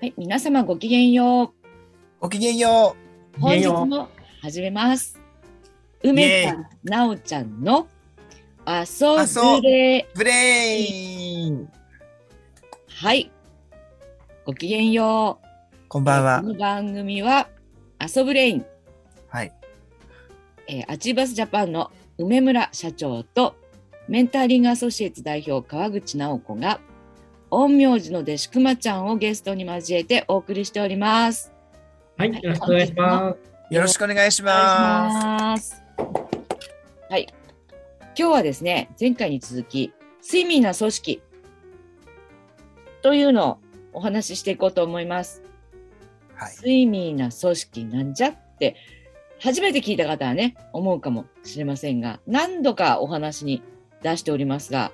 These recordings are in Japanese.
はい、皆様ごきげんよう。ごきげんよ本日も始めます。梅ちゃん、なおちゃんの遊ぶれ。う。ブレインはい。ごきげんよう。こんばんはこ。の番組は遊ぶレイン、はい。えーアチバスジャパンの梅村社長とメンターリングアソシエイツ代表川口直子が陰陽師の弟子くまちゃんをゲストに交えてお送りしております。はい、よろしくお願いします。よろしくお願いします。はい。今日はですね、前回に続き、睡眠な組織というのをお話ししていこうと思います。す。はい。睡眠な組織なんじゃって、初めて聞いた方はね、思うかもしれませんが、何度かお話に出しておりますが、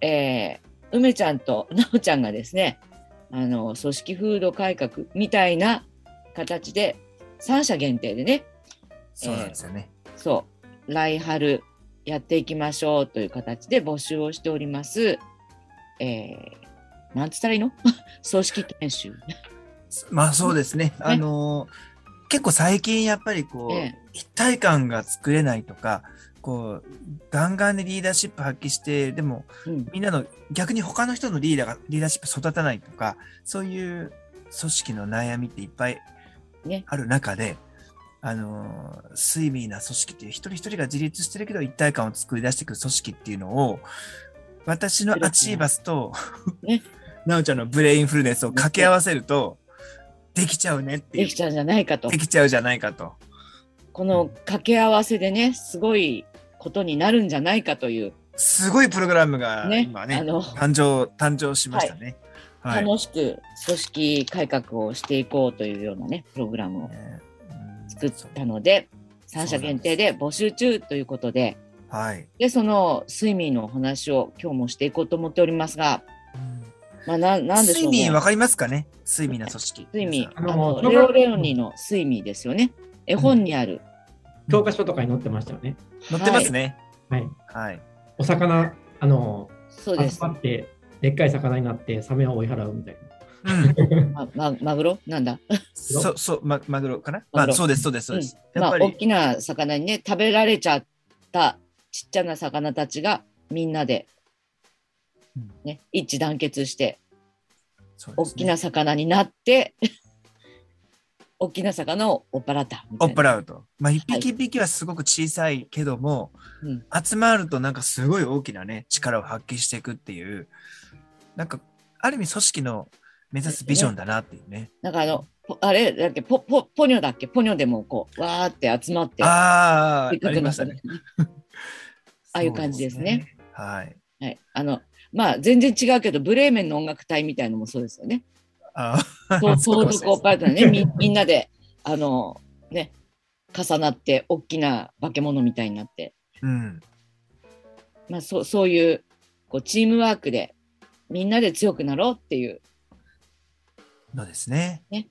えー、梅ちゃんと なおちゃんがですね、あの、組織風土改革みたいな形で、三社限定でね、そうなんですよね。そう、来春やっていきましょうという形で募集をしております。えー、なんつったらいいの？組織研修。まあそうですね。あのー結構最近やっぱりこう、ええ一体感が作れないとか、こう、ガンガンでリーダーシップ発揮して、でもうん、みんなの逆に他の人のリーダーがリーダーシップ育たないとか、そういう組織の悩みっていっぱいねある中で、あのー、睡眠な組織っていう一人一人が自立してるけど一体感を作り出していく組織っていうのを、私のアチーバスと、ね なおちゃんのブレインフルネスを掛け合わせると、できちゃうねっていうでき。ちゃうんじゃないかとで。きちゃうじゃないかと。この掛け合わせでね、すごいことになるんじゃないかという、すごいプログラムがね今ね、あの誕生、誕生しましたね。はい。楽しく組織改革をしていこうというようなね、プログラムを作ったので、三社限定で募集中ということで、はい。で、その睡眠のお話を今日もしていこうと思っておりますが、まあ、ななんでしょうね。睡眠わかりますかね？睡眠の組織。睡眠。ああのの、レオレオニの睡眠ですよね。絵本にある。教科書とかに載ってましたよね。載ってますね。はい。はい。お魚、あの、そうです集。まって、でっかい魚になって、サメを追い払うみたいうん。ま、ま、マグロ？なんだ？そう、そう、ま、マグロかな？マグロまあ、そうです、そうです、そうです。うんまあ、やっぱり、大きな魚にね、食べられちゃったちっちゃな魚たちがみんなでうん、ね、一致団結して、大きな魚になって、大きな魚を追っ払った追っ。払うと。まあ、一匹一匹はすごく小さいけども、うん集まるとなんかすごい大きなね、力を発揮していくっていう、なんか、ある意味組織の目指すビジョンだなっていうね。なんかあの、ポあれだっけ、ポ、ポ、ポニョだっけ？ポニョでもこう、わーって集まって、ああ、ありましたねね。ああいう感じですねすね。はい。はい。あの、まあ、全然違うけど、ブレーメンの音楽隊みたいのもそうですよね。ああ、そう、そうかもしれないソードコーパートナーね、み みんなで、あの、ね、重なって、大きな化け物みたいになって、うん。まあ、そう、そういう、こう、チームワークで、みんなで強くなろうっていう、のですね。ね。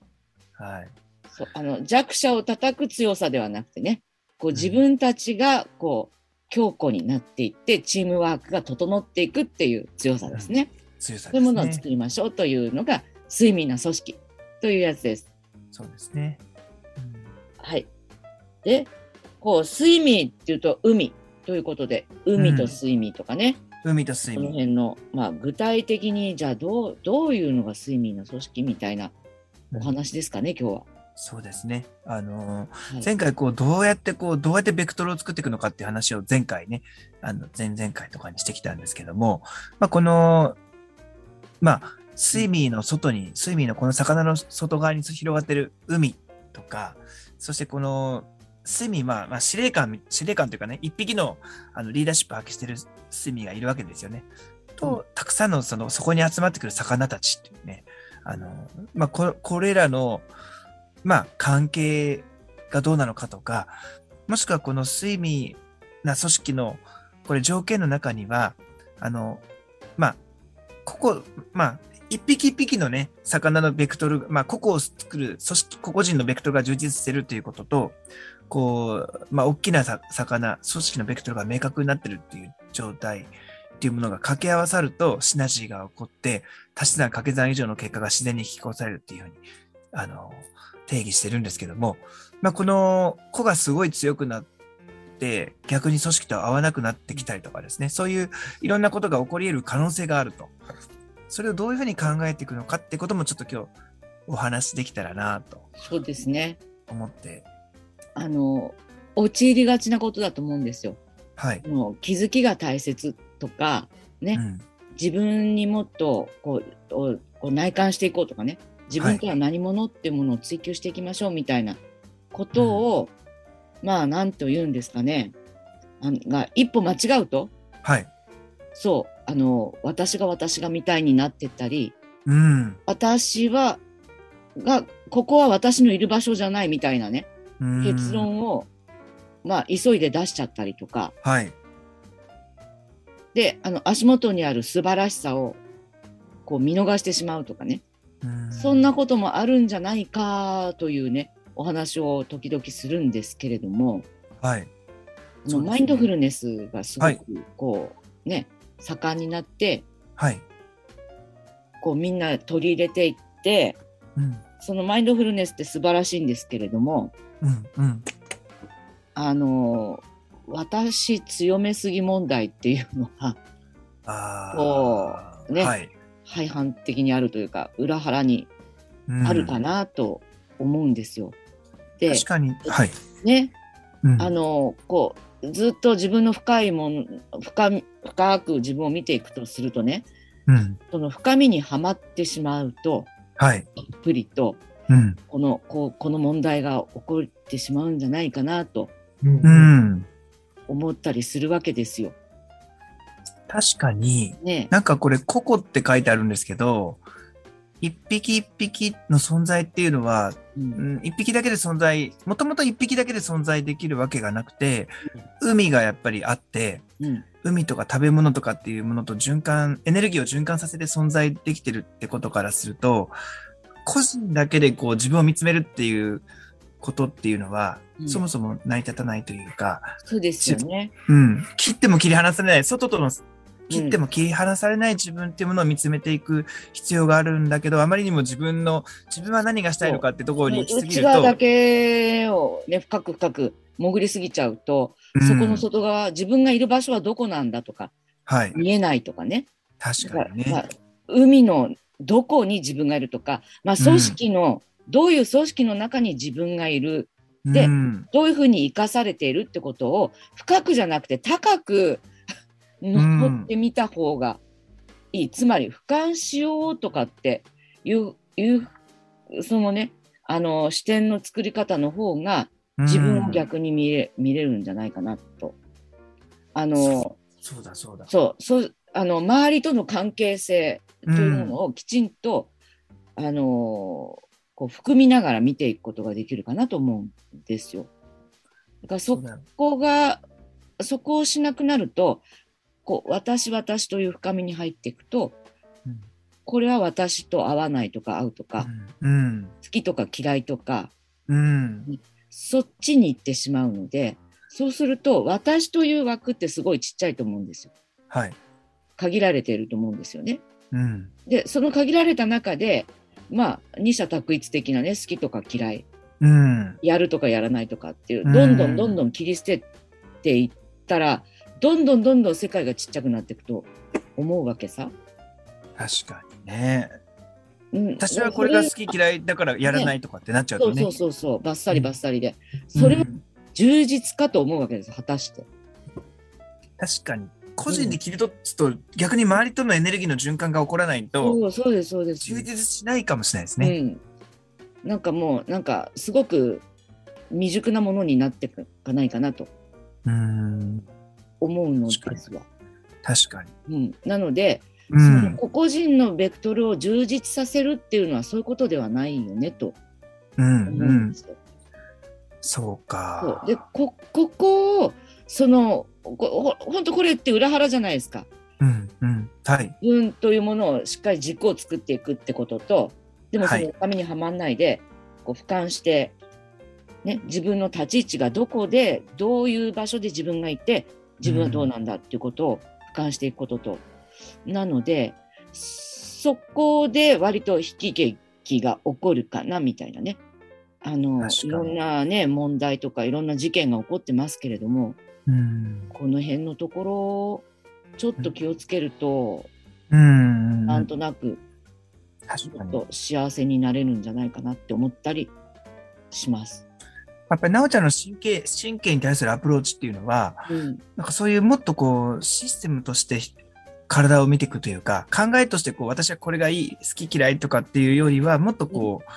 はい。そうあの弱者を叩く強さではなくてね、こううん自分たちが、こう、強固になっていって、チームワークが整っていくっていう強さですね。強さそういうものを。作りましょうというのが、睡眠な組織というやつです。そうですね。はい。で、こう、睡眠っていうと海ということで、海と睡眠とかね、海と睡この眠。辺の、まあ、具体的に、じゃあどう、どういうのが睡眠の組織みたいなお話ですかね、今日は。そうですね。あのーはい前回こう、どうやってこう、どうやってベクトルを作っていくのかっていう話を前回ね、あの、前々回とかにしてきたんですけども、まあ、この、まあ、睡眠の外に、睡眠のこの魚の外側に広がってる海とか、そしてこの、睡眠、まあ、まあ、司令官、司令官というかね、一匹のあのリーダーシップを発揮してる睡眠がいるわけですよね。と、たくさんのその、そこに集まってくる魚たちっていうね、あの、まあ、ここれらの、まあ、関係がどうなのかとか、もしくはこの睡眠な組織の、これ条件の中には、あの、まあ、ここ、まあ、一匹一匹のね、魚のベクトル、まあ、個々を作る組織、個々人のベクトルが充実してるということと、こう、まあ、大きな魚、組織のベクトルが明確になってるっていう状態っていうものが掛け合わさるとシナジーが起こって、足し算掛け算以上の結果が自然に引き起こされるっていうふうに、あの、定義してるんですけども、まあ、この個がすごい強くなって、逆に組織と合わなくなってきたりとかですね、そういういろんなことが起こり得る可能性があると。それをどういうふうに考えていくのかってこともちょっと今日お話できたらなとそうですね。思って、あの、陥りがちなことだと思うんですよ。はい。もう気づきが大切とか、ね、うん。自分にもっとこうおこう内観していこうとかね、自分とは何者っていうものを追求していきましょうみたいなことを、まあ、なんと言うんですかね。あんが一歩間違うと、はい。そう、あの、私が私がみたいになってったり、うん。私は、が、ここは私のいる場所じゃないみたいなね、うん結。論を、まあ、急いで出しちゃったりとか、はい。で、あの、足元にある素晴らしさを、こう見逃してしまうとかね、うんそんなこともあるんじゃないかというね、お話を時々するんですけれども、はい。ねのマインドフルネスがすごはいく、こう、ね、盛んになって、はい。こうみんな取り入れていって、うん。そのマインドフルネスって素晴らしいんですけれども、うん。うん。あの、私強めすぎ問題っていうのは、ああ。こうねはい。廃反的にあるというか、裏腹にうんあるかなと思うんですよ。で確、かに。はい。ね、うんあの、こう、ずっと自分の深いもの、深み、深く自分を見ていくとするとね、うん。その深みにはまってしまうと、はい。たっぷりと、うん。この、こう、この問題が起こってしまうんじゃないかなとうんうん。思ったりするわけですよ。確かに、ね。なんかこれ、ココって書いてあるんですけど、一匹一匹の存在っていうのは、う、うんん、一匹だけで存在、もともと一匹だけで存在できるわけがなくて、海がやっぱりあって、うん、海とか食べ物とかっていうものと循環、エネルギーを循環させて存在できてるってことからすると、個人だけでこう自分を見つめるっていうことっていうのは、うん。そもそも成り立たないというか、そうですよね。うん、切っても切り離されない、外との切っても切り離されない自分っていうものを見つめていく必要があるんだけど、あまりにも自分の、自分は何がしたいのかってところに行き過ぎると、内側だけをね、深く深く潜りすぎちゃうと、うんそこの外側、自分がいる場所はどこなんだとか、はい、見えないとかね。確かにまあね。海のどこに自分がいるとか、まあ、組織の、どういう組織の中に自分がいる、でうんどういうふうに生かされているってことを深くじゃなくて高く登ってみた方がいい。つまり俯瞰しようとかっていう、いうそのね、あの視点の作り方の方が自分を逆に見れ,、見れるんじゃないかなと。あの、そうだそうだ。そう、そう、あの、周りとの関係性というものをきちんと、あの、こう含みながら見ていくことができるかなと思うんですよ。だからそこが、そこをしなくなると、こう、私、私という深みに入っていくと、うんこれは私と合わないとか合うとか、うん。好きとか嫌いとか、うん。そっちに行ってしまうので、そうすると、私という枠ってすごいちっちゃいと思うんですよ。はい。限られていると思うんですよね。うん。で、その限られた中で、まあ、二者択一的なね、好きとか嫌い、うん。やるとかやらないとかっていうう、んどんどんどんどん切り捨てていったら、どんどんどんどん世界がちっちゃくなっていくと思うわけさ。確かにね。うん、私はこれが好き嫌いだからやらないとかってなっちゃうとね。そうそうそうそう、ばっさりばっさりで。それはうん充実かと思うわけです、果たして。確かに。個人で切り取つと、逆に周りとのエネルギーの循環が起こらないと、そうそうです、そうです。充実しないかもしれないですね。うん。なんかもう、なんか、すごく未熟なものになっていかないかなとうん。思うのですわ。確かに。うん、なので、うそのん。個々人のベクトルを充実させるっていうのはそういうことではないよねとうん。思ううんで。すよ。そうそかう。でこここをそのこほ本当これって裏腹じゃないですか。うん。うん。はい。自分というものをしっかり軸を作っていくってこととでもそはいの紙にはまんないで、こう俯瞰して、ね、自分の立ち位置がどこでどういう場所で自分がいて自分はどうなんだっていうことを貫していくことと。なので、そこで割と悲喜劇が起こるかなみたいなね。あの、いろんなね、問題とかいろんな事件が起こってますけれども、うん。この辺のところ、ちょっと気をつけると、うん。なんとなく。ちょっと幸せになれるんじゃないかなって思ったりします。やっぱり、なおちゃんの神経、神経に対するアプローチっていうのは、うん。なんかそういうもっとこう、システムとして体を見ていくというか、考えとしてこう、私はこれがいい、好き嫌いとかっていうよりは、もっとこう、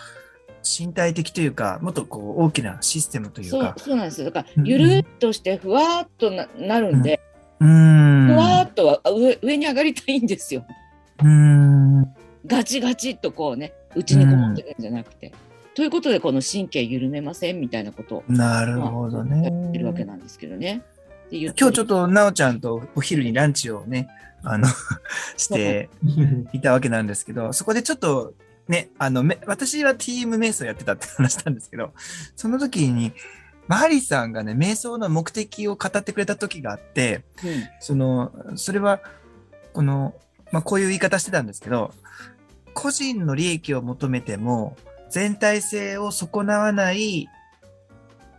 身体的というか、もっとこう、大きなシステムというか。そうなんですよ。だからう、んゆるっとしてふわーっとななるんで、うーん。ふわーっとは上上に上がりたいんですよ。うーん。ガチガチっとこうね、内にこもってるんじゃなくて。ということで、この神経緩めませんみたいなことをなるほどね。やってるわけなんですけどね。今日ちょっとと、なおちゃんとお昼にランチをね、あの、していたわけなんですけど、そこでちょっと、ね、あの、め私は TM 瞑想やってたって話したんですけど、その時に、マハリさんがね、瞑想の目的を語ってくれた時があって、その、それは、この、まあ、こういう言い方してたんですけど、個人の利益を求めても、全体性を損なわない、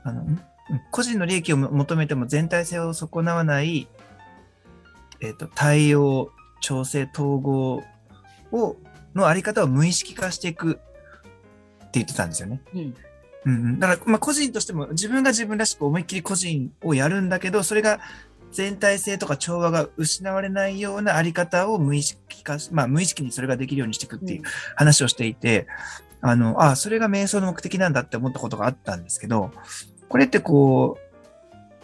あの、んうん個人の利益を求めても全体性を損なわない、えっ、と、対応、調整、統合を、のあり方を無意識化していくって言ってたんですよね。うん。うんうん。うん、だから、まあ、個人としても自分が自分らしく思いっきり個人をやるんだけど、それが全体性とか調和が失われないようなあり方を無意識化し、まあ、無意識にそれができるようにしていくっていう話をしていて、あの、あそれが瞑想の目的なんだって思ったことがあったんですけど、これってこう、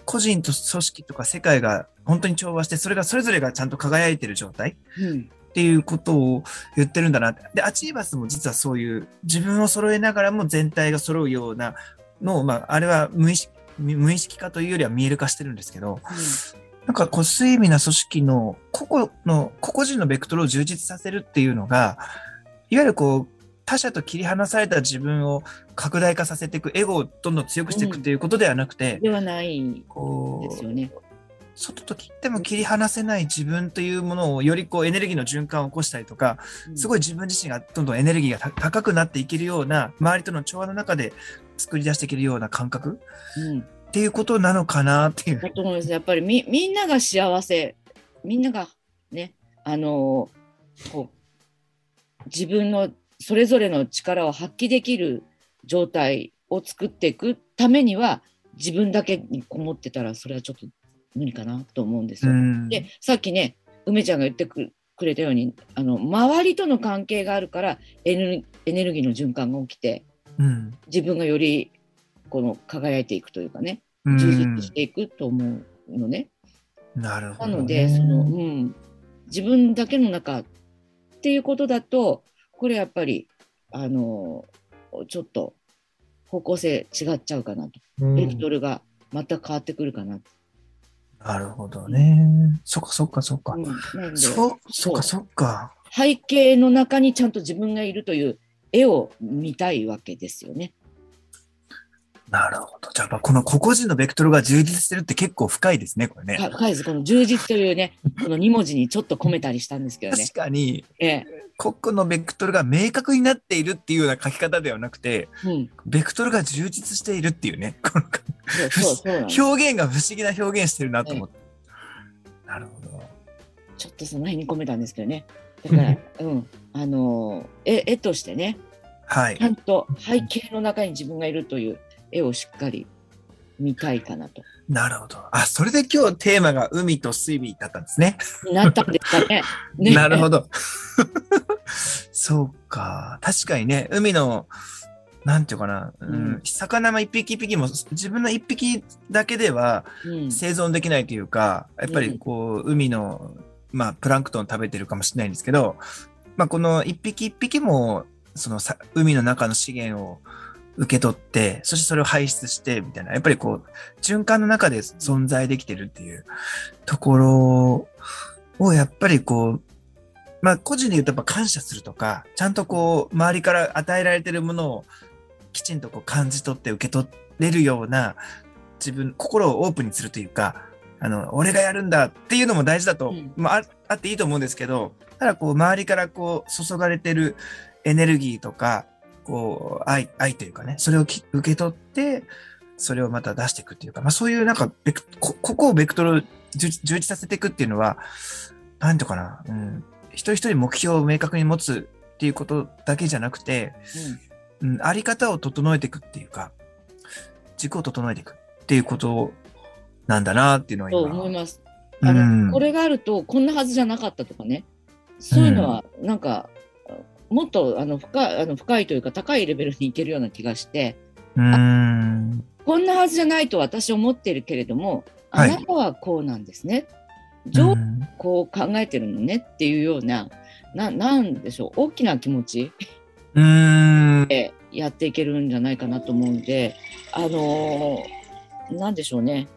個人と組織とか世界が本当に調和して、それがそれぞれがちゃんと輝いてる状態うんっていうことを言ってるんだなって。で、アチーバスも実はそういう自分を揃えながらも全体が揃うようなのを、まあ、あれは無意識、無意識化というよりは見える化してるんですけど、なんかこう、睡眠な組織の個々の、個々人のベクトルを充実させるっていうのが、いわゆるこう、他者と切り離された自分を拡大化させていく、エゴをどんどん強くしていくっていうことではなくて、ではないこう、ですよね。外と切っても切り離せない自分というものをよりこうエネルギーの循環を起こしたりとか、すごい。い自分自身がどんどんエネルギーがた高くなっていけるような、周りとの調和の中で作り出していけるような感覚うん。っていうことなのかなっていう。だと思います。やっぱりみみんなが幸せ、みんながね、あのこう自分のそれぞれの力を発揮できる状態を作っていくためには、自分だけにこもってたら、それはちょっと無理かなと思うんですよ。うん。で、さっきね、梅ちゃんが言ってくくれたように、あの周りとの関係があるからエネルエネルギーの循環が起きて、うん。自分がよりこの輝いていくというかね、うん充実していくと思うのね。なるほど、ね。なので、その、うん、自分だけの中っていうことだと、これやっぱり、あの、ちょっと方向性違っちゃうかなと。うんベクトルが全く変わってくるかなと。なるほどね。そっかそっかそっか。うん、そ、そっかそっか。背景の中にちゃんと自分がいるという絵を見たいわけですよね。なるほど。じゃあ、この個々人のベクトルが充実してるって結構深いですね、これね。か深いです。この充実というね、この2文字にちょっと込めたりしたんですけどね確。かに、ええ。個々のベクトルが明確になっているっていうような書き方ではなくて、うん。ベクトルが充実しているっていうね、この。表現が不思議な表現してるなと思って。なるほど。ちょっとその辺に込めたんですけどね。だから、うん。あのー絵、絵としてね、はいちゃ。んと背景の中に自分がいるという絵をしっかり見たいかなと。なるほど。あ、それで今日テーマが海と水尾だったんですね。なったんですかね。ねなるほど。そうか。確かにね、海の、なんていうかな、うんうん魚も一匹一匹も自分の一匹だけではうん。生存できないというか、やっぱうんりこう、海の、まあ、プランクトンを食べてるかもしれないんですけど、まあ、この一匹一匹も、そのさ海の中の資源を受け取って、そしてそれを排出して、みたいな、やっぱりこう、循環の中で存在できてるっていうところを、やっぱりこう、まあ、個人で言うとやっぱ感謝するとか、ちゃんとこう、周りから与えられてるものをきちんとこう感じ取って受け取れるような、自分、心をオープンにするというか、あの、俺がやるんだっていうのも大事だと、うん。まあ、ああっていいと思うんですけど、ただこう、周りからこう、注がれてるエネルギーとか、こう、愛、愛というかね、それをき受け取って、それをまた出していくっていうか、まあそういうなんかベク、こ、ここをベクトルを充充実させていくっていうのは、なんていうかな、うん、一人一人目標を明確に持つっていうことだけじゃなくて、うん、あり方を整えていくっていうか、軸を整えていくっていうことなんだなっていうのはと今。思います。うあのん。これがあるとこんなはずじゃなかったとかね。そういうのはなんか、もっとあの深いあの深いというか高いレベルにいけるような気がしてうん。こんなはずじゃないと私は思ってるけれどもはいあなたはこうなんですね。う上んこう考えてるのねっていうようなななんでしょう大きな気持ちうん。でやっていけるんじゃないかなと思うんであのーなんでしょうね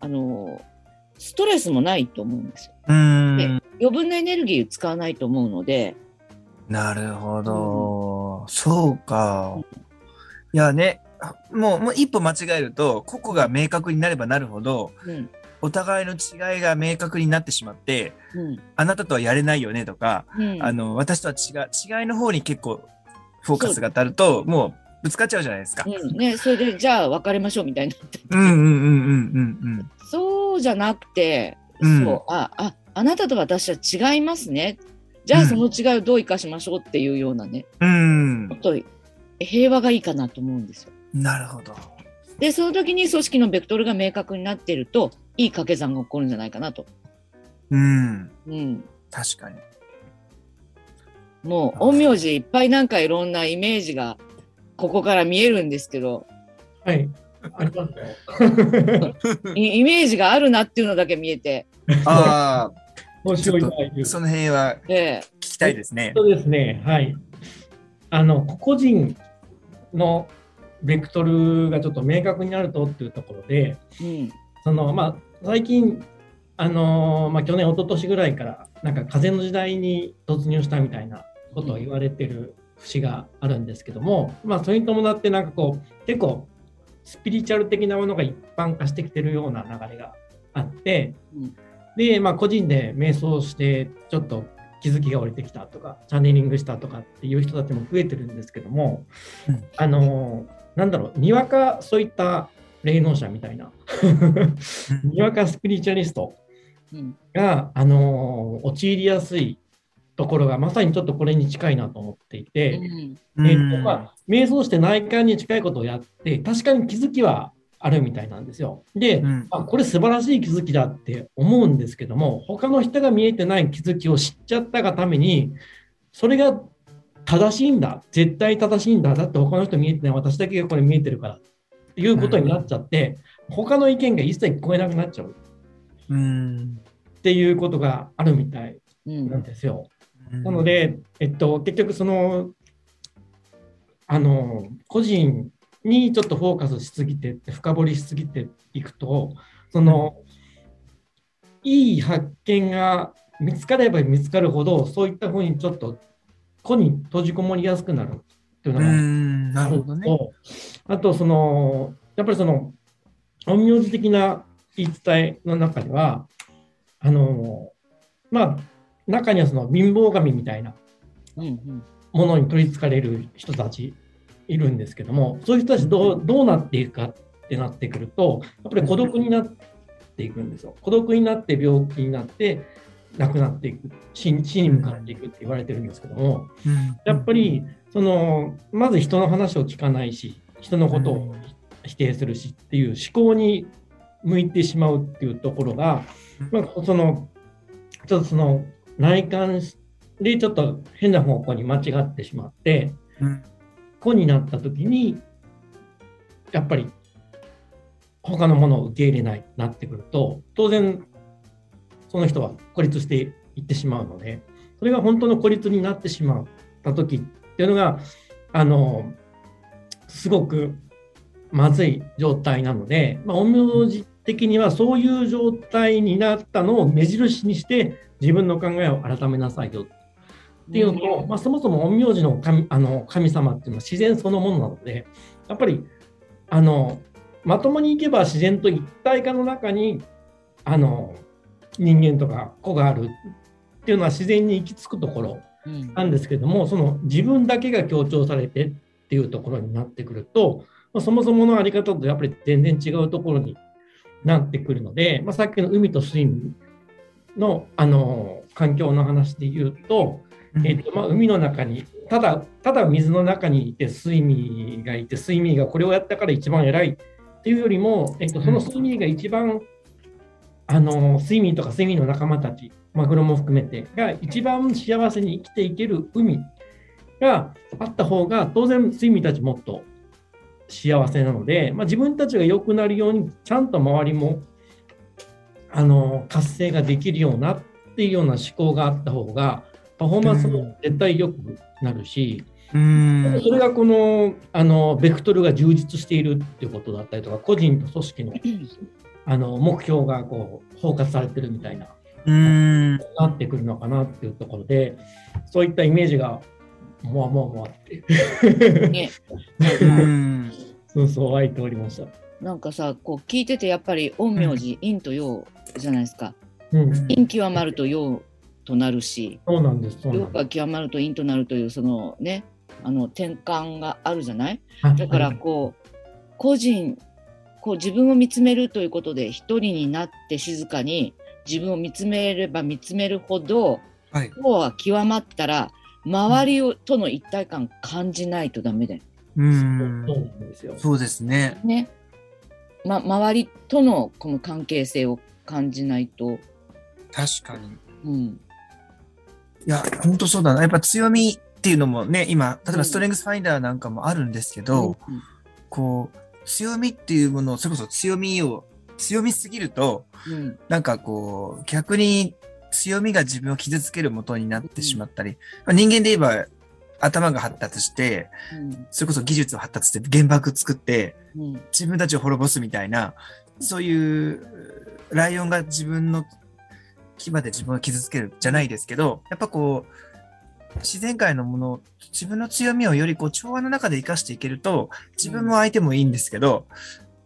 あのーストレスもないと思うんですよ。うん。余分なエネルギー使わないと思うので、なるほど。そうか。いやね、もう、もう一歩間違えると、個々が明確になればなるほど、うん。お互いの違いが明確になってしまって、うん。あなたとはやれないよねとか、うん。あの、私とは違う、違いの方に結構フォーカスが当たると、もうぶつかっちゃうじゃないですか。うん。ね、それでじゃあ別れましょうみたいにな。って、うんうんうんうんうん。そうじゃなくて、うん。そうあああなたと私は違いますねじゃあその違いをどう生かしましょうっていうようなね、うん。もっと平和がいいかなと思うんですよ。うん。なるほど。でその時に組織のベクトルが明確になっているといい掛け算が起こるんじゃないかなと。うん。うん確かに。もう陰陽師いっぱいなんかいろんなイメージがここから見えるんですけどはい。ありますよ。イイメージがあるなっていうのだけ見えて、あ面白いなあ、その辺はええ聞きたいですね。そうですね。はい。あの、個々人のベクトルがちょっと明確になるとっていうところで、うんその、まあ、最近、あのまあ、去年、一昨年ぐらいから、なんか風の時代に突入したみたいなことを言われてる節があるんですけども、まあ、それに伴って、なんかこう、結構、スピリチュアル的なものが一般化してきてるような流れがあって、うんで、まあ、個人で瞑想して、ちょっと気づきが降りてきたとか、チャネリングしたとかっていう人たちも増えてるんですけども、うん。あのなんだろう、にわかそういった霊能者みたいな、にわかスピリチュアリストうんが、あの陥りやすいところがまさにちょっとこれに近いなと思っていて、うん。えーとまあ、瞑想して内観に近いことをやって、確かに気づきはあるみたいなんですよ。で、うんあこれ素晴らしい気づきだって思うんですけども、他の人が見えてない気づきを知っちゃったがために、それが正しいんだ、絶対正しいんだ、だって他の人見えてない、私だけがこれ見えてるからっていうことになっちゃって、他の意見が一切聞こえなくなっちゃううん。っていうことがあるみたいうんなんですよ。うんなの、で、えっと、結局その、あの、個人にちょっとフォーカスしすぎて、深掘りしすぎていくと、その、い。い発見が見つかれば見つかるほど、そういったふうにちょっと個に閉じこもりやすくなるっていうのうがん、なるほどね。とあと、その、やっぱりその、陰陽師的な言い伝えの中では、あの、まあ、中にはその貧乏神みたいなうんうん。ものに取りつかれる人たちいるんですけども、そういう人たちどうどうなっていくかってなってくると、やっぱり孤独になっていくんですよ。孤独になって病気になって亡くなっていく、死に向かっていくって言われてるんですけども、うん。やっぱ、りそのまず人の話を聞かないし、人のことを否定するしっていう思考に向いてしまうっていうところが、まあ、そのちょっとその内観でちょっと変な方向に間違ってしまって、うん子になった時にやっぱり他のものを受け入れないなってくると当然その人は孤立していってしまうのでそれが本当の孤立になってしまった時っていうのがあのすごくまずい状態なので、まあ、陰陽師的にはそういう状態になったのを目印にして自分の考えを改めなさいよっていうのと、まあ、そもそも陰陽師の神あの神様っていうのは自然そのものなのでやっぱりあのまともにいけば自然と一体化の中にあの人間とか子があるっていうのは自然に行き着くところうん。なんですけどもその自分だけが強調されてっていうところになってくると、まあ、そもそものあり方とやっぱり全然違うところになってくるので、まあ、さっきの海と水のあの環境の話で言うと、えっとまあ、海の中にただただ水の中にいてスイミーがいてスイミーがこれをやったから一番偉いっていうよりも、えっと、そのスイミーが一番、あのスイミーとかスイミーの仲間たちマグロも含めてが一番幸せに生きていける海があった方が当然スイミーたちもっと幸せなので、まあ、自分たちが良くなるようにちゃんと周りもあの活性ができるようなっていうような思考があった方がパフォーマンスも絶対良くなるし、うん。それがこのあのベクトルが充実しているっていうことだったりとか個人と組織のあの目標がこう包括されてるみたいなうん。なってくるのかなっていうところでそういったイメージがもわもわもわってね、うん。そうそう湧いておりました。なんかさ、こう聞いててやっぱり陰陽師、陰と陽じゃないですか。うん、陰極まると陽となるし、そうなんです。そうなんで陽が極まると陰となるというそのね、あの転換があるじゃない？すだからこう、個人、こう自分を見つめるということで一人になって静かに自分を見つめれば見つめるほど、はい。陽は極まったら、周りをとの一体感感じないとダメだよ。う。そうんそうなんですよ。そうですね。ね。ま、周りとのこの関係性を感じないと、確かに。うん。いや、本当そうだな。やっぱ強みっていうのもね、今、例えばストレングスファインダーなんかもあるんですけど、うんこう、強みっていうものを、それこそ強みを、強みすぎると、うん。なんかこう、逆に強みが自分を傷つける元になってしまったり、まあ人間で言えば頭が発達して、うん。それこそ技術を発達して原爆作ってうん。自分たちを滅ぼすみたいな、そういうライオンが自分の牙で自分を傷つけるじゃないですけど、やっぱこう、自然界のもの、自分の強みをよりこう調和の中で生かしていけると、自分も相手もいいんですけど、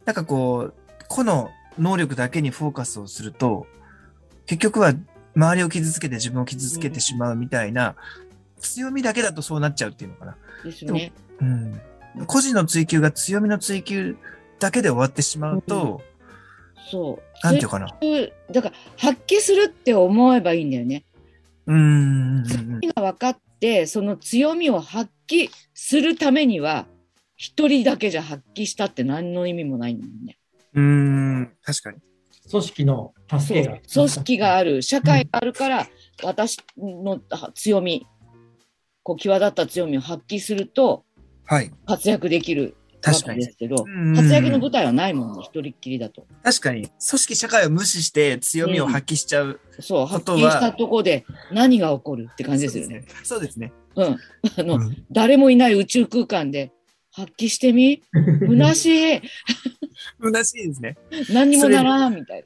なんかこう、個の能力だけにフォーカスをすると、結局は周りを傷つけて自分を傷つけてしまうみたいな、強みだけだとそうなっちゃうっていうのかな。ですよね。うん。個人の追求が強みの追求だけで終わってしまうと、そう。なんていうかな。だから発揮するって思えばいいんだよね。うーん。うんが分かってその強みを発揮するためには一人だけじゃ発揮したって何の意味もないんだよね。うん。うーん。確かに。組織の達成が。組織がある社会があるから私のあ強みこう際立った強みを発揮するとはい。活躍できるわ確かにけで。すけどうん活躍の舞台はないもんね一人っきりだと。確かに。組織社会を無視して強みを発揮しちゃう。そう発ことは揮したとこで何が起こるって感じですよね。そうですね。うん。あの、うん誰もいない宇宙空間で発揮してみ？虚しい虚しいですね。何にもならんみたい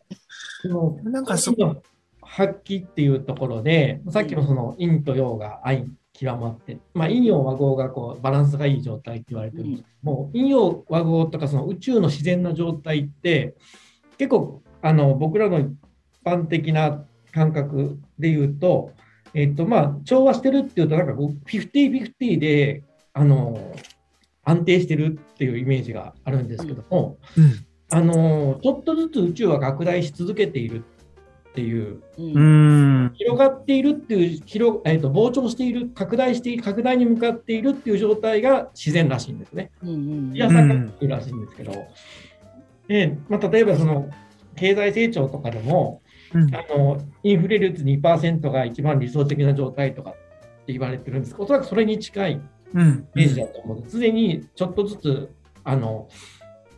そのなんかその発揮っていうところで、さっきのその陰と陽が愛極まって、まあ、陰陽和合がこうバランスがいい状態って言われてる。ん。ですけども、陰陽和合とかその宇宙の自然な状態って、結構あの僕らの一般的な感覚で言うと、えっとまあ、調和してるっていうと、なんかこう、50-50であの安定してるっていうイメージがあるんですけども、うん。あのちょっとずつ宇宙は拡大し続けているっていう、な。ううんん。広がっているっていう、広えー、と膨張している、拡大している、拡大に向かっているっていう状態が自然らしいんですね。うんうんいや、さっきらしいんですけど、でまあ、例えばその経済成長とかでも、うんあのインフレ率2%が一番理想的な状態とかって言われてるんですおそらくそれに近いうん。イメージだと思うので、常にちょっとずつあの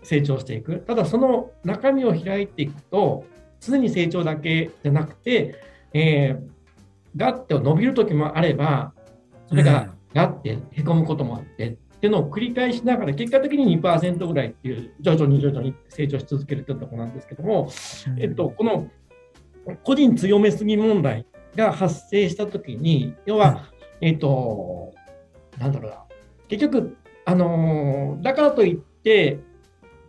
成長していく。ただ、その中身を開いていくと、常に成長だけじゃなくて、えー、ガッて伸びる時もあれば、それがガッてへこむこともあって、っていうのを繰り返しながら、結果的に2%ぐらいっていう、徐々に徐々に成長し続けるというところなんですけども、えっと、この個人強めすぎ問題が発生したときに、要は、えっと、なんだろうな、結局、あのーだからといって、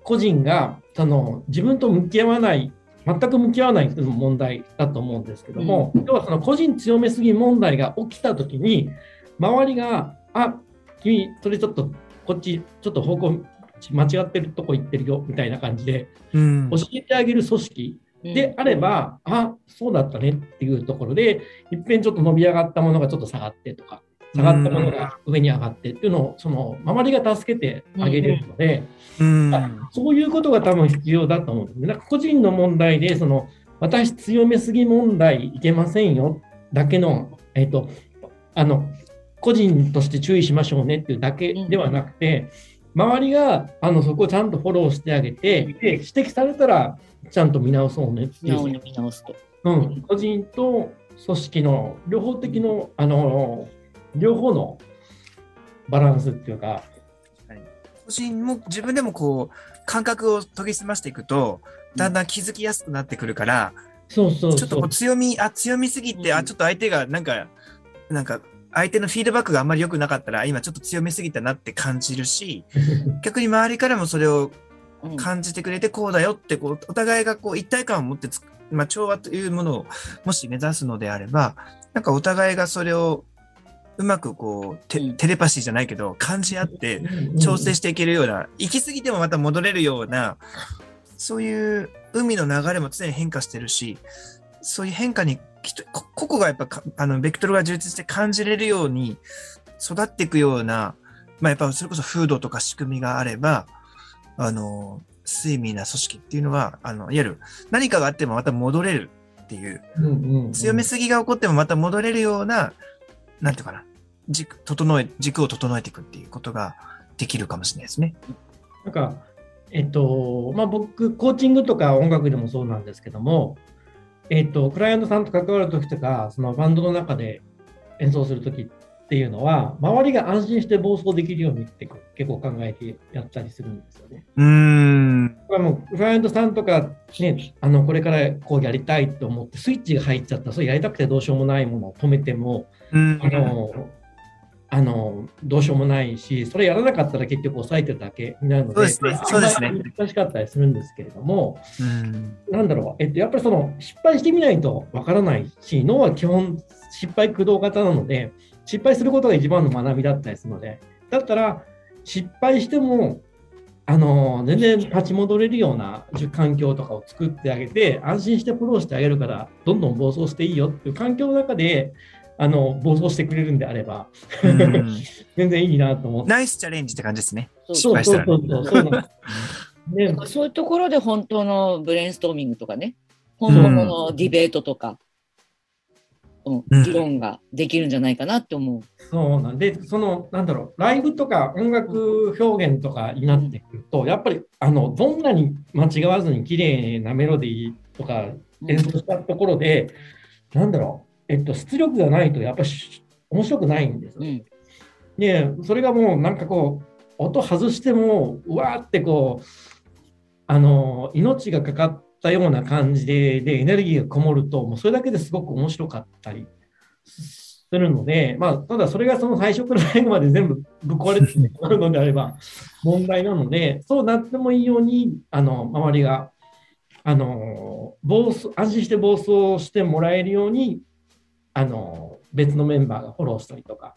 個人がその自分と向き合わない全く向き合わない問題だと思うんですけども、うん、要はその個人強めすぎ問題が起きたときに、周りが、あ君、それちょっとこっち、ちょっと方向間違ってるとこ行ってるよみたいな感じで、教えてあげる組織であれば、うん、あそうだったねっていうところで、いっぺんちょっと伸び上がったものがちょっと下がってとか、下がったものが上に上がってっていうのを、その周りが助けてあげれるので、うん、そういうことが多分必要だと思うんですね。なんか個人の問題で、その私強めすぎ問題いけませんよだけの、えっ、ー、と、あの、個人として注意しましょうねっていうだけではなくて、周りがあのそこをちゃんとフォローしてあげて、で指摘されたらちゃんと見直そうねっていう。見直すと。うん、個人と組織の両方的の、あの、両方のバランスっていうか。個人も自分でもこう、感覚を研ぎ澄ましていくと、だんだん気づきやすくなってくるから、そうそうちょっとこう強み、あ、強みすぎて、うん、あ、ちょっと相手がなんか、なんか、相手のフィードバックがあんまり良くなかったら、今ちょっと強めすぎたなって感じるし、逆に周りからもそれを感じてくれて、こうだよって、こう、お互いがこう一体感を持ってまあ、調和というものをもし目指すのであれば、なんかお互いがそれをうまくこうテ、テレパシーじゃないけど、感じ合って調整していけるような、行き過ぎてもまた戻れるような、そういう海の流れも常に変化してるし、そういう変化に、個々がやっぱ、あの、ベクトルが充実して感じれるように育っていくような、まあやっぱそれこそ風土とか仕組みがあれば、あの、睡眠な組織っていうのは、あの、いわゆる何かがあってもまた戻れるっていう、強めすぎが起こってもまた戻れるような、なんていうかな、軸、整え、軸を整えていくっていうことができるかもしれないですね。なんか、えっと、まあ僕、コーチングとか音楽でもそうなんですけども、えっと、クライアントさんと関わるときとか、そのバンドの中で演奏するときっていうのは、周りが安心して暴走できるようにって結構考えてやったりするんですよね。うん。これもクライアントさんとか、ね、あのこれからこうやりたいと思ってスイッチが入っちゃったそれやりたくてどうしようもないものを止めても、あのあのどうしようもないし、それやらなかったら結局抑えてるだけになるので、そうですね。難しかったりするんですけれども、なんだろう、えっと、やっぱりその失敗してみないとわからないし、脳は基本失敗駆動型なので、失敗することが一番の学びだったりするので、だったら失敗しても、あの全然立ち戻れるような環境とかを作ってあげて、安心してフォローしてあげるから、どんどん暴走していいよっていう環境の中で、あの暴走してくれるんであれば、全然いいなと思って。ナイスチャレンジって感じですね。そう。そうそうそうそう。ね、そういうところで本当のブレインストーミングとかね、本物のディベートとか、うん、議論ができるんじゃないかなって思う。そうなんで、その、なんだろう、ライブとか音楽表現とかになってくると、うん、やっぱり、あの、どんなに間違わずに綺麗なメロディーとか演奏したところで、うん、なんだろう、えっと、出力がないと、やっぱり面白くないんですよ。うん、で、それがもう、なんかこう、音外しても、うわーってこう、あの、命がかかって、たような感じででエネルギーがこもると、もうそれだけですごく面白かったりするので、まあ、ただそれがその最初から最後まで全部ぶっ壊れてしまうのであれば 問題なので、そうなってもいいように、あの周りがあの暴走安心して暴走してもらえるようにあの別のメンバーがフォローしたりとか、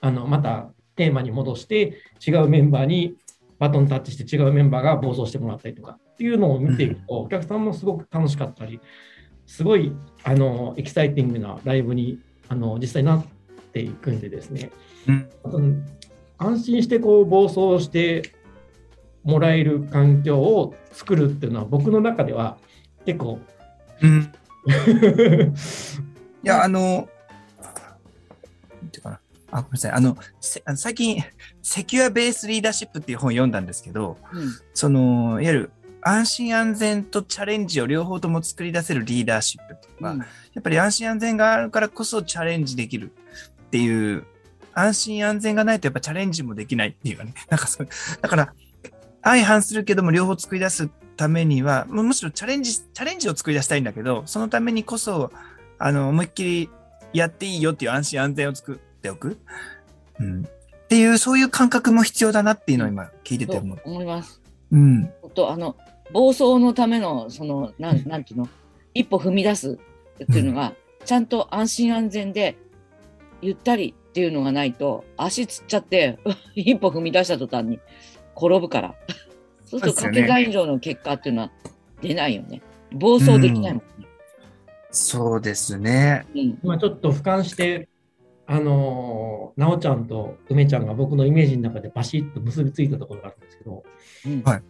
あのまたテーマに戻して違うメンバーにバトンタッチして違うメンバーが暴走してもらったりとかっていうのを見ていくと、お客さんもすごく楽しかったり、すごいあのエキサイティングなライブにあの実際なっていくんでですね、うん、安心してこう暴走してもらえる環境を作るっていうのは僕の中では結構、うん、いやあのなんていうかなあ、ごめんなさい。あの、最近、セキュアベースリーダーシップっていう本を読んだんですけど、うん、その、いわゆる安心安全とチャレンジを両方とも作り出せるリーダーシップとか、うん、やっぱり安心安全があるからこそチャレンジできるっていう、安心安全がないとやっぱチャレンジもできないっていうかね。なんかそう、だから、相反するけども両方作り出すためには、むしろチャレンジ、チャレンジを作り出したいんだけど、そのためにこそ、あの、思いっきりやっていいよっていう安心安全を作っておく？うん。っていう、そういう感覚も必要だなっていうのを今聞いてて思思います。うん。とあの暴走のための、その、なん、なんていうの、一歩踏み出すっていうのが、ちゃんと安心安全で、ゆったりっていうのがないと、足つっちゃって、一歩踏み出した途端に転ぶから。そうすると、掛け算以上の結果っていうのは出ないよね。暴走できないもんね。そうですね。うん。今ちょっと俯瞰して、あのー、なおちゃんと梅ちゃんが僕のイメージの中でバシッと結びついたところがあるんですけど、うん。はい。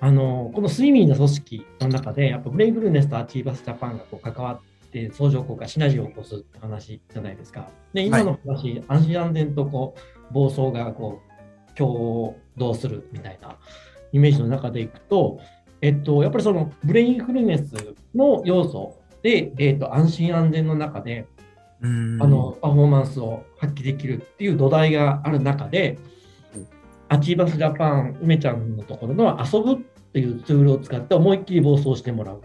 あのーこのスイミーな組織の中で、やっぱブレイフルネスとアチーバスジャパンがこう関わって相乗効果、シナジーを起こすって話じゃないですか。で、今の話、安心安全とこう暴走がこう共同するみたいなイメージの中でいくと、えっと、やっぱりそのブレインフルネスの要素で、えっと、安心安全の中で、うんあのパフォーマンスを発揮できるっていう土台がある中で、アチーバスジャパン、梅ちゃんのところの遊ぶっていうツールを使って思いっきり暴走してもらう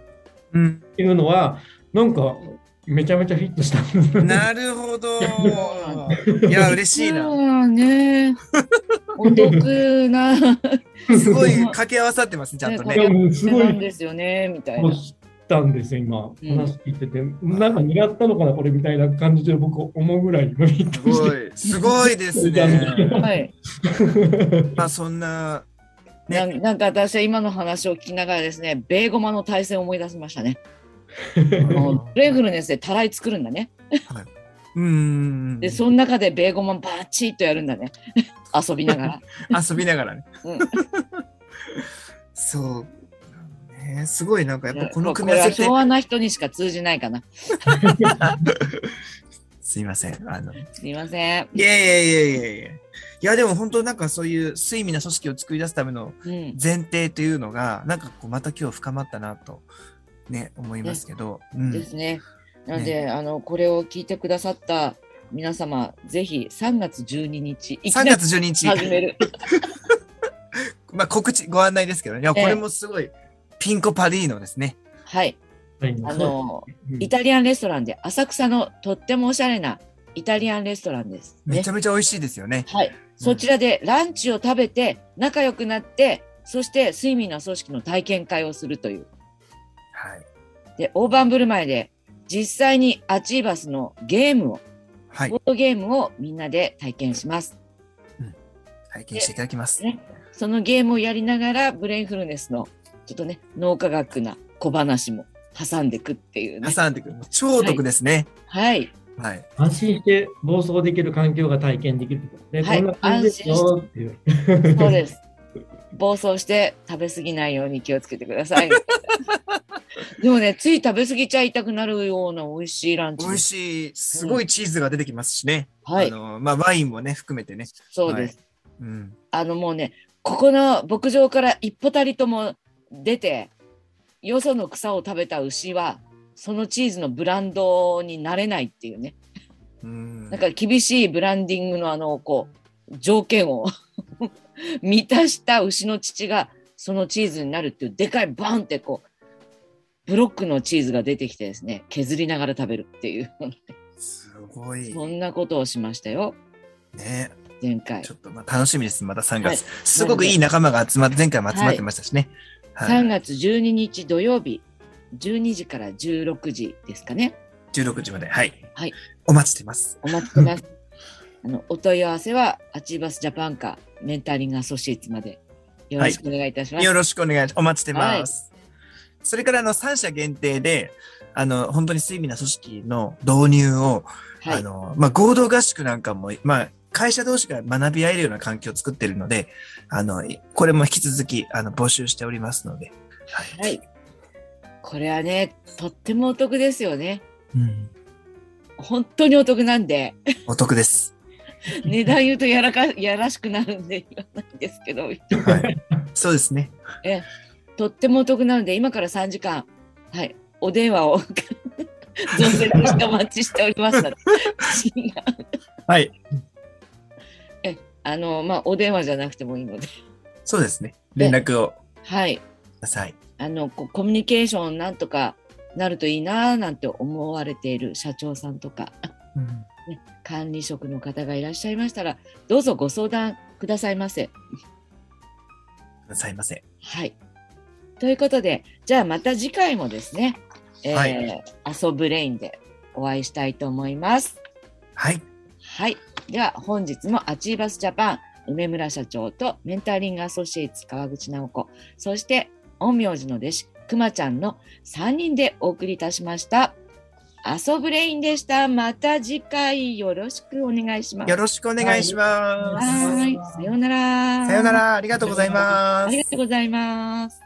うんっていうのは、なんかめちゃめちゃフィットしたんです。なるほど。いや、嬉しいな。な。ね。お得な。すごい掛け合わさってますね、ちゃんとね。すごいなんですよね、みたいな。たんですよ、今、うん話聞いてて、なんか狙ったのかな、これみたいな感じで僕思うぐらいすトしごい、すごいですね。はい。て。まあ、そんな、ななんか私は今の話を聞きながらですね、ベーゴマの対戦を思い出しましたね。レイ フルネスでたらい作るんだね。うん。で、その中でベーゴマバチッとやるんだね。遊びながら。遊びながらね。うんそう。ね、すごいなんかやっぱこのこ組み合わせって昭、和な人にしか通じないかな。すいません。あの、すいません。いやいやいやいやいや。いやでも本当なんかそういう睡眠な組織を作り出すためのうん。前提というのが、なんかこうまた今日深まったなとね、思いますけど。うんですね。なので、あの、これを聞いてくださった皆様、ぜひ3月12日、いきな3り月12日、始める。まあ告知、ご案内ですけどね。いや、ええこれもすごい、ピンコパディーノですね。はいはい。あの、うんイタリアンレストランで、浅草のとってもおしゃれなイタリアンレストランです。ねめち。ゃめちゃ美味しいですよね。はい。そちらでランチを食べて、仲良くなって、そして睡眠の組織の体験会をするという。はい。で、大盤振る舞いで、実際にアチーバスのゲームを、はいボー。ドゲームをみんなで体験します。体験していただきます。ねそのゲームをやりながら、ブレインフルネスの、ちょっとね、脳科学な小話も挟んでいくっていうね。挟んでくる。超お得ですね。はい。はい。安心して暴走できる環境が体験できるってことで、はいこんな感じですよっていう。そうです。暴走して食べ過ぎないように気をつけてください。でもね、つい食べ過ぎちゃいたくなるような美味しいランチ美味。しい、すごいチーズが出てきますしね。はいあの、まあ、ワインもね、含めてね。そうです。うん。あのもうね、ここの牧場から一歩たりとも出て、よその草を食べた牛は、そのチーズのブランドになれないっていうね。うんなんか厳しいブランディングのあの、こう、条件を 満たした牛の乳がそのチーズになるっていうでかいバンってこう、ブロックのチーズが出てきてですね、削りながら食べるっていう、すごい。そんなことをしましたよ、ね。前回ち。ょっとまあ楽しみです。また3はい月。すごくいい仲間が集まって、前回も集まってましたしね。はい。3月12日土曜日、12時から16時ですかね。16時まで。はい。はい。お待ちしてます。お待ちしてます。あの、お問い合わせは、アチーバスジャパンか、メンタリングアソシエイツまでよろしくお願いいたします。よろしくお願い。お待ちしてます。それから、あの、3社限定で、あの、本当に睡眠な組織の導入を、はいあの、まあ、合同合宿なんかも、まあ、会社同士が学び合えるような環境を作っているので、あの、これも引き続き、あの、募集しておりますので。はい。はい。これはね、とってもお得ですよね。うん。本当にお得なんで、お得です。値段言うとやらか、やらしくなるんで言わないんですけど、はい。そうですね。え、とってもお得なので、今から3時間、はい、お電話を 増設してお待ちしておりますので、はい。あの、まあ、お電話じゃなくてもいいので、そうですね。連絡をはい、ください。あの、コミュニケーションなんとかなるといいなぁなんて思われている社長さんとか、うん。ね、管理職の方がいらっしゃいましたら、どうぞご相談くださいませ。くださいませ。はい。ということで、じゃあまた次回もですね、えーはい遊ぶレインでお会いしたいと思います。はい。はい。では本日もアチーバスジャパン梅村社長とメンタリングアソシエイツ川口直子、そして陰陽師の弟子くまちゃんの3人でお送りいたしました。遊ぶレインでした。また次回よろしくお願いします。よろしくお願いします。はい。さようなら。さような。ら。ありがとうございますあり。がとうございます。